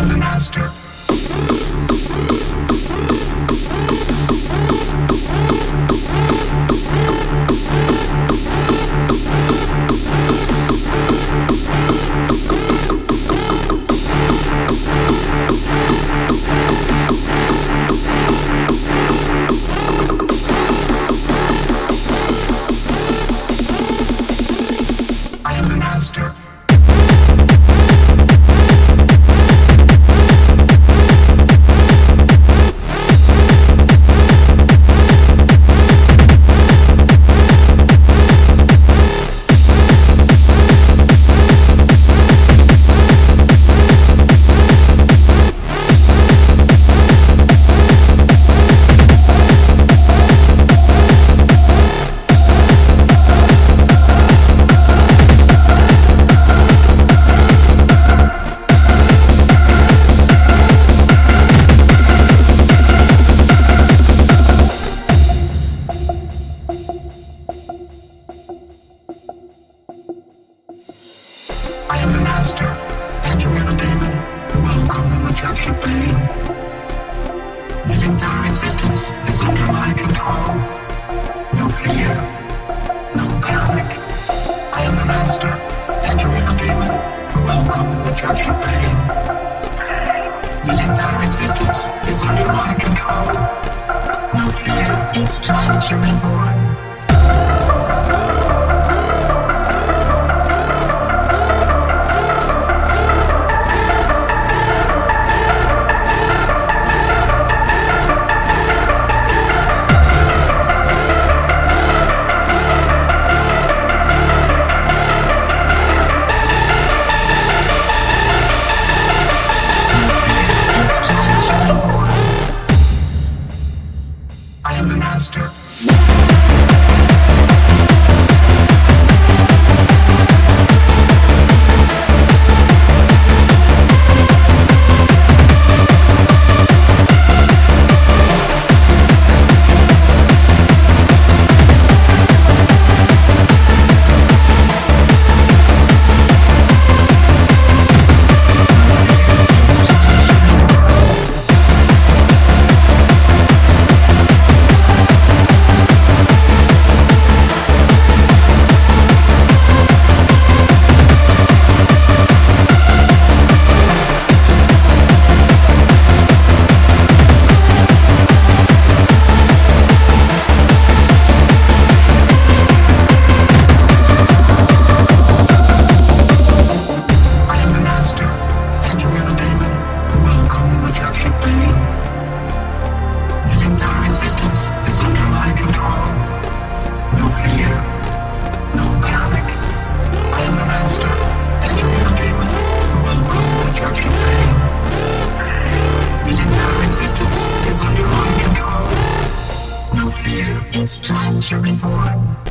am the master. I am the master, and you are the demon. Welcome in the Church of Pain. The entire existence is under my control. No fear, no panic. I am the master, and you are the demon. Welcome in the Church of Pain. The entire existence is under my control. No fear, it's time to reborn. Am the master. It's time to reborn.